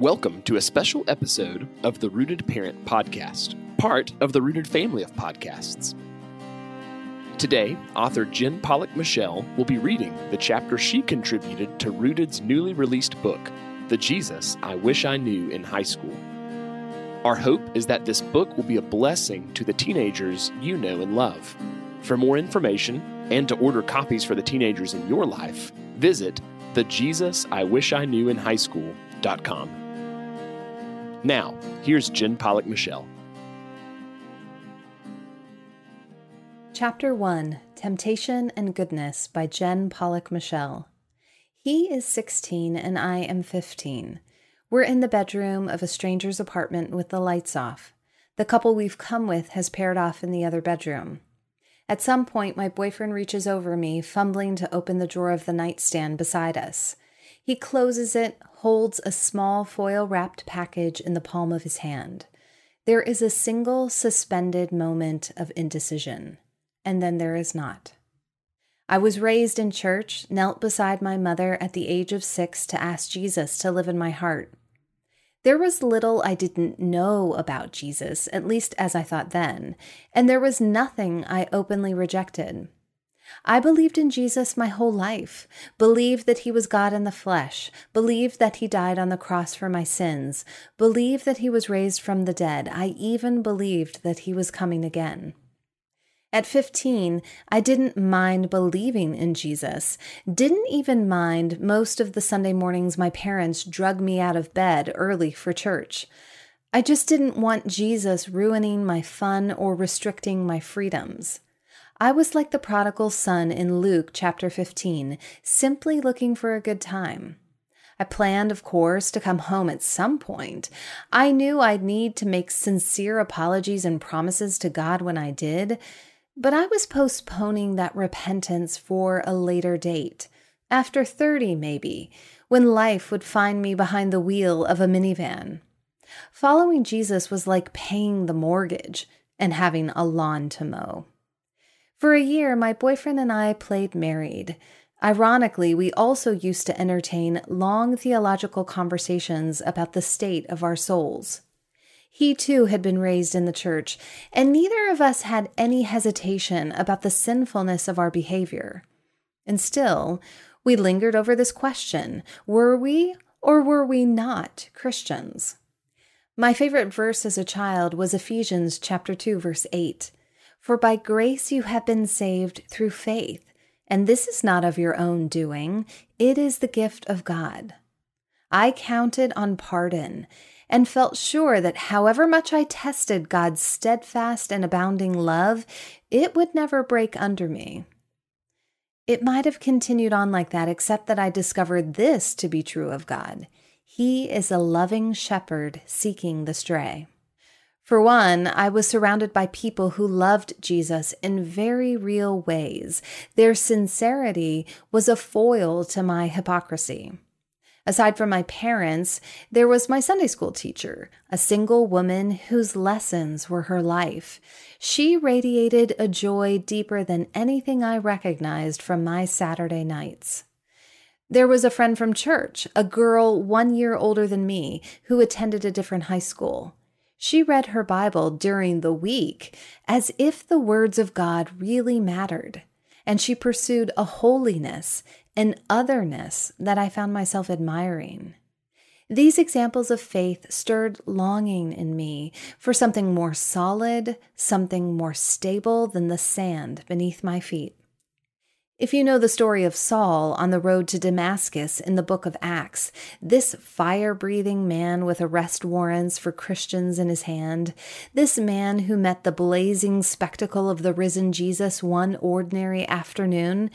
Welcome to a special episode of the Rooted Parent Podcast, part of the Rooted family of podcasts. Today, author Jen Pollock Michel will be reading the chapter she contributed to Rooted's newly released book, The Jesus I Wish I Knew in High School. Our hope is that this book will be a blessing to the teenagers you know and love. For more information and to order copies for the teenagers in your life, visit the Now, here's Jen Pollock Michel. Chapter 1 Temptation and Goodness by Jen Pollock Michel. He is 16 and I am 15. We're in the bedroom of a stranger's apartment with the lights off. The couple we've come with has paired off in the other bedroom. At some point, my boyfriend reaches over me, fumbling to open the drawer of the nightstand beside us. He closes it, holds a small foil wrapped package in the palm of his hand. There is a single suspended moment of indecision, and then there is not. I was raised in church, knelt beside my mother at the age of six to ask Jesus to live in my heart. There was little I didn't know about Jesus, at least as I thought then, and there was nothing I openly rejected. I believed in Jesus my whole life, believed that he was God in the flesh, believed that he died on the cross for my sins, believed that he was raised from the dead. I even believed that he was coming again. At 15, I didn't mind believing in Jesus, didn't even mind most of the Sunday mornings my parents drug me out of bed early for church. I just didn't want Jesus ruining my fun or restricting my freedoms. I was like the prodigal son in Luke chapter 15, simply looking for a good time. I planned, of course, to come home at some point. I knew I'd need to make sincere apologies and promises to God when I did, but I was postponing that repentance for a later date, after 30 maybe, when life would find me behind the wheel of a minivan. Following Jesus was like paying the mortgage and having a lawn to mow. For a year, my boyfriend and I played married. Ironically, we also used to entertain long theological conversations about the state of our souls. He too had been raised in the church, and neither of us had any hesitation about the sinfulness of our behavior. And still, we lingered over this question were we or were we not Christians? My favorite verse as a child was Ephesians chapter 2 verse 8. For by grace you have been saved through faith, and this is not of your own doing, it is the gift of God. I counted on pardon and felt sure that however much I tested God's steadfast and abounding love, it would never break under me. It might have continued on like that, except that I discovered this to be true of God He is a loving shepherd seeking the stray. For one, I was surrounded by people who loved Jesus in very real ways. Their sincerity was a foil to my hypocrisy. Aside from my parents, there was my Sunday school teacher, a single woman whose lessons were her life. She radiated a joy deeper than anything I recognized from my Saturday nights. There was a friend from church, a girl one year older than me, who attended a different high school. She read her Bible during the week as if the words of God really mattered, and she pursued a holiness an otherness that I found myself admiring. These examples of faith stirred longing in me for something more solid, something more stable than the sand beneath my feet. If you know the story of Saul on the road to Damascus in the book of Acts, this fire breathing man with arrest warrants for Christians in his hand, this man who met the blazing spectacle of the risen Jesus one ordinary afternoon,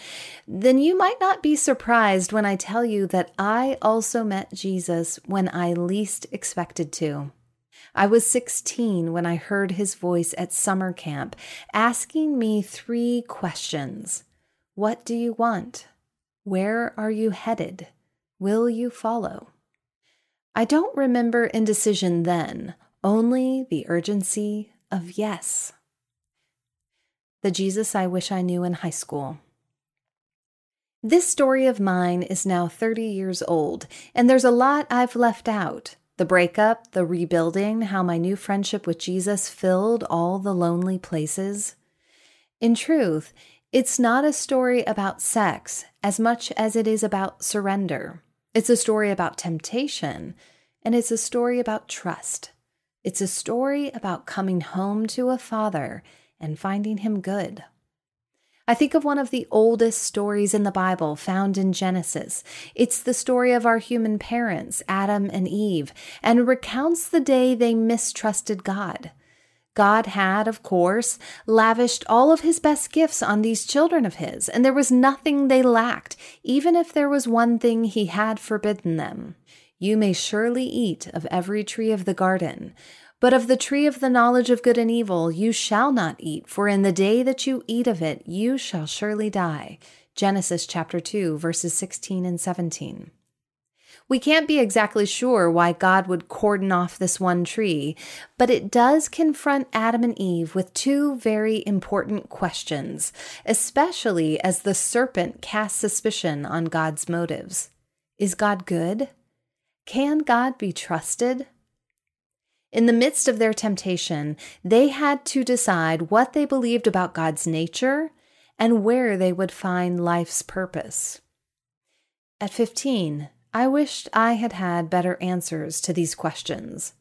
then you might not be surprised when I tell you that I also met Jesus when I least expected to. I was 16 when I heard his voice at summer camp asking me three questions. What do you want? Where are you headed? Will you follow? I don't remember indecision then, only the urgency of yes. The Jesus I Wish I Knew in High School. This story of mine is now 30 years old, and there's a lot I've left out. The breakup, the rebuilding, how my new friendship with Jesus filled all the lonely places. In truth, it's not a story about sex as much as it is about surrender. It's a story about temptation, and it's a story about trust. It's a story about coming home to a father and finding him good. I think of one of the oldest stories in the Bible found in Genesis. It's the story of our human parents, Adam and Eve, and recounts the day they mistrusted God. God had, of course, lavished all of his best gifts on these children of his, and there was nothing they lacked, even if there was one thing he had forbidden them. You may surely eat of every tree of the garden, but of the tree of the knowledge of good and evil you shall not eat, for in the day that you eat of it you shall surely die. Genesis chapter 2, verses 16 and 17. We can't be exactly sure why God would cordon off this one tree, but it does confront Adam and Eve with two very important questions, especially as the serpent casts suspicion on God's motives. Is God good? Can God be trusted? In the midst of their temptation, they had to decide what they believed about God's nature and where they would find life's purpose. At 15, I wished I had had better answers to these questions.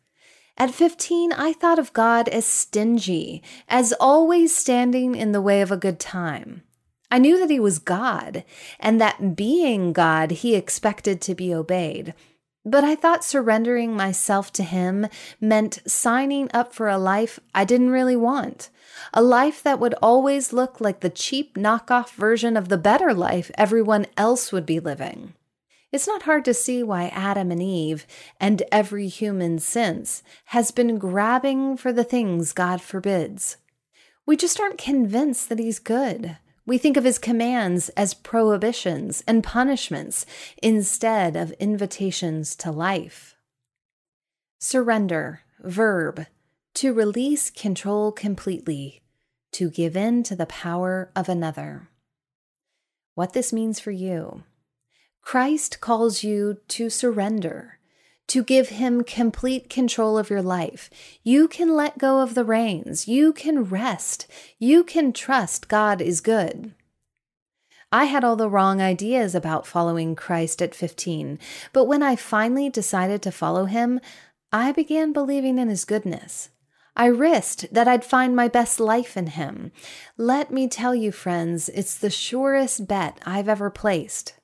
At 15, I thought of God as stingy, as always standing in the way of a good time. I knew that He was God, and that being God, He expected to be obeyed. But I thought surrendering myself to Him meant signing up for a life I didn't really want. A life that would always look like the cheap knockoff version of the better life everyone else would be living. It's not hard to see why Adam and Eve, and every human since, has been grabbing for the things God forbids. We just aren't convinced that He's good. We think of his commands as prohibitions and punishments instead of invitations to life. Surrender, verb, to release control completely, to give in to the power of another. What this means for you. Christ calls you to surrender, to give Him complete control of your life. You can let go of the reins. You can rest. You can trust God is good. I had all the wrong ideas about following Christ at 15, but when I finally decided to follow Him, I began believing in His goodness. I risked that I'd find my best life in Him. Let me tell you, friends, it's the surest bet I've ever placed.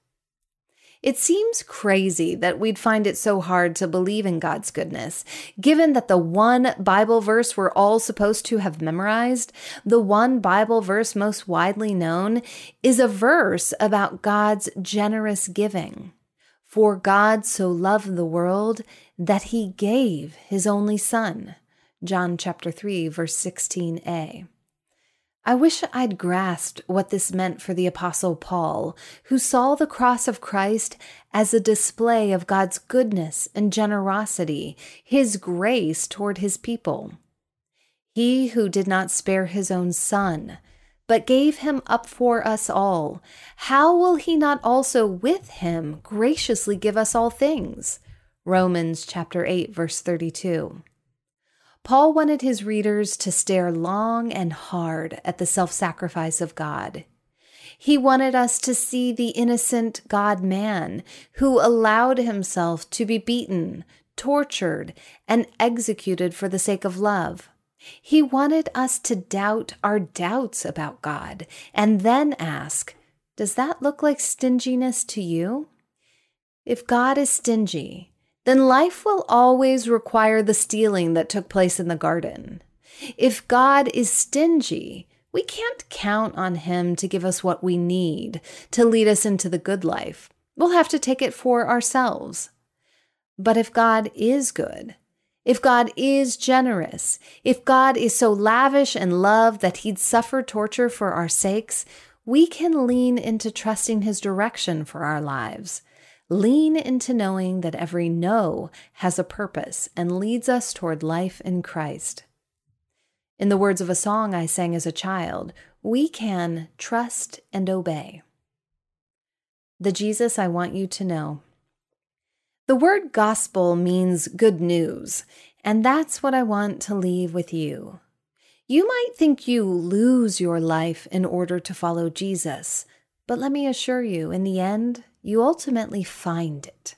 It seems crazy that we'd find it so hard to believe in God's goodness, given that the one Bible verse we're all supposed to have memorized, the one Bible verse most widely known, is a verse about God's generous giving. For God so loved the world that he gave his only Son. John chapter 3, verse 16a. I wish I'd grasped what this meant for the Apostle Paul, who saw the cross of Christ as a display of God's goodness and generosity, his grace toward his people. He who did not spare his own son, but gave him up for us all, how will he not also with him graciously give us all things? Romans chapter 8 verse 32. Paul wanted his readers to stare long and hard at the self sacrifice of God. He wanted us to see the innocent God man who allowed himself to be beaten, tortured, and executed for the sake of love. He wanted us to doubt our doubts about God and then ask, Does that look like stinginess to you? If God is stingy, then life will always require the stealing that took place in the garden. If God is stingy, we can't count on Him to give us what we need to lead us into the good life. We'll have to take it for ourselves. But if God is good, if God is generous, if God is so lavish in love that He'd suffer torture for our sakes, we can lean into trusting His direction for our lives. Lean into knowing that every no has a purpose and leads us toward life in Christ. In the words of a song I sang as a child, we can trust and obey. The Jesus I want you to know. The word gospel means good news, and that's what I want to leave with you. You might think you lose your life in order to follow Jesus, but let me assure you, in the end, you ultimately find it.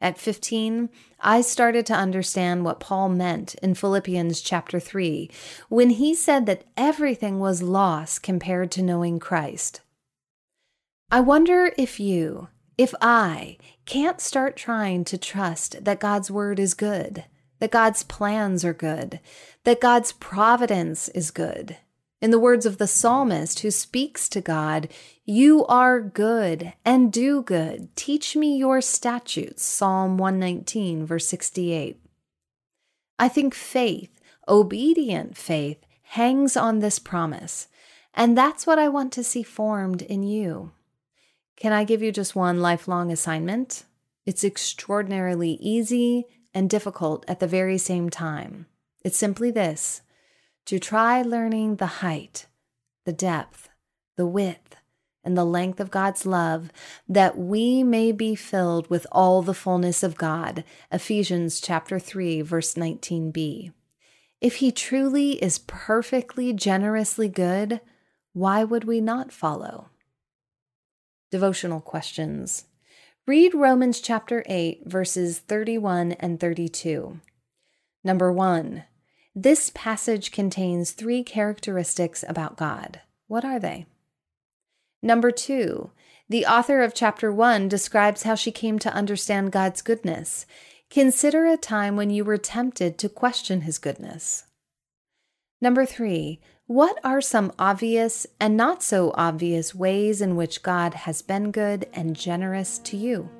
At 15, I started to understand what Paul meant in Philippians chapter 3 when he said that everything was lost compared to knowing Christ. I wonder if you, if I, can't start trying to trust that God's word is good, that God's plans are good, that God's providence is good. In the words of the psalmist who speaks to God, You are good and do good. Teach me your statutes. Psalm 119, verse 68. I think faith, obedient faith, hangs on this promise, and that's what I want to see formed in you. Can I give you just one lifelong assignment? It's extraordinarily easy and difficult at the very same time. It's simply this to try learning the height, the depth, the width, and the length of God's love, that we may be filled with all the fullness of God. Ephesians chapter 3, verse 19b. If he truly is perfectly, generously good, why would we not follow? Devotional questions. Read Romans chapter 8, verses 31 and 32. Number one, this passage contains three characteristics about God. What are they? Number two, the author of chapter 1 describes how she came to understand God's goodness. Consider a time when you were tempted to question his goodness. Number three, what are some obvious and not so obvious ways in which God has been good and generous to you?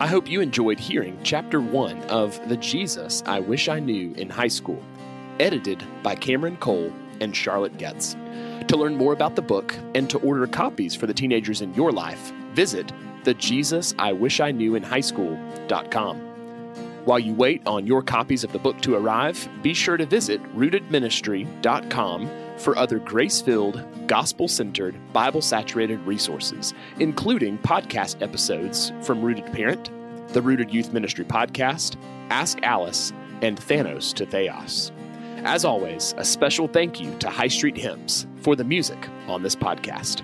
I hope you enjoyed hearing Chapter 1 of The Jesus I Wish I Knew in High School, edited by Cameron Cole and Charlotte Getz. To learn more about the book and to order copies for the teenagers in your life, visit the Jesus I Wish I Knew in High School.com. While you wait on your copies of the book to arrive, be sure to visit rootedministry.com for other grace filled, gospel centered, Bible saturated resources, including podcast episodes from Rooted Parent, the Rooted Youth Ministry Podcast, Ask Alice, and Thanos to Theos. As always, a special thank you to High Street Hymns for the music on this podcast.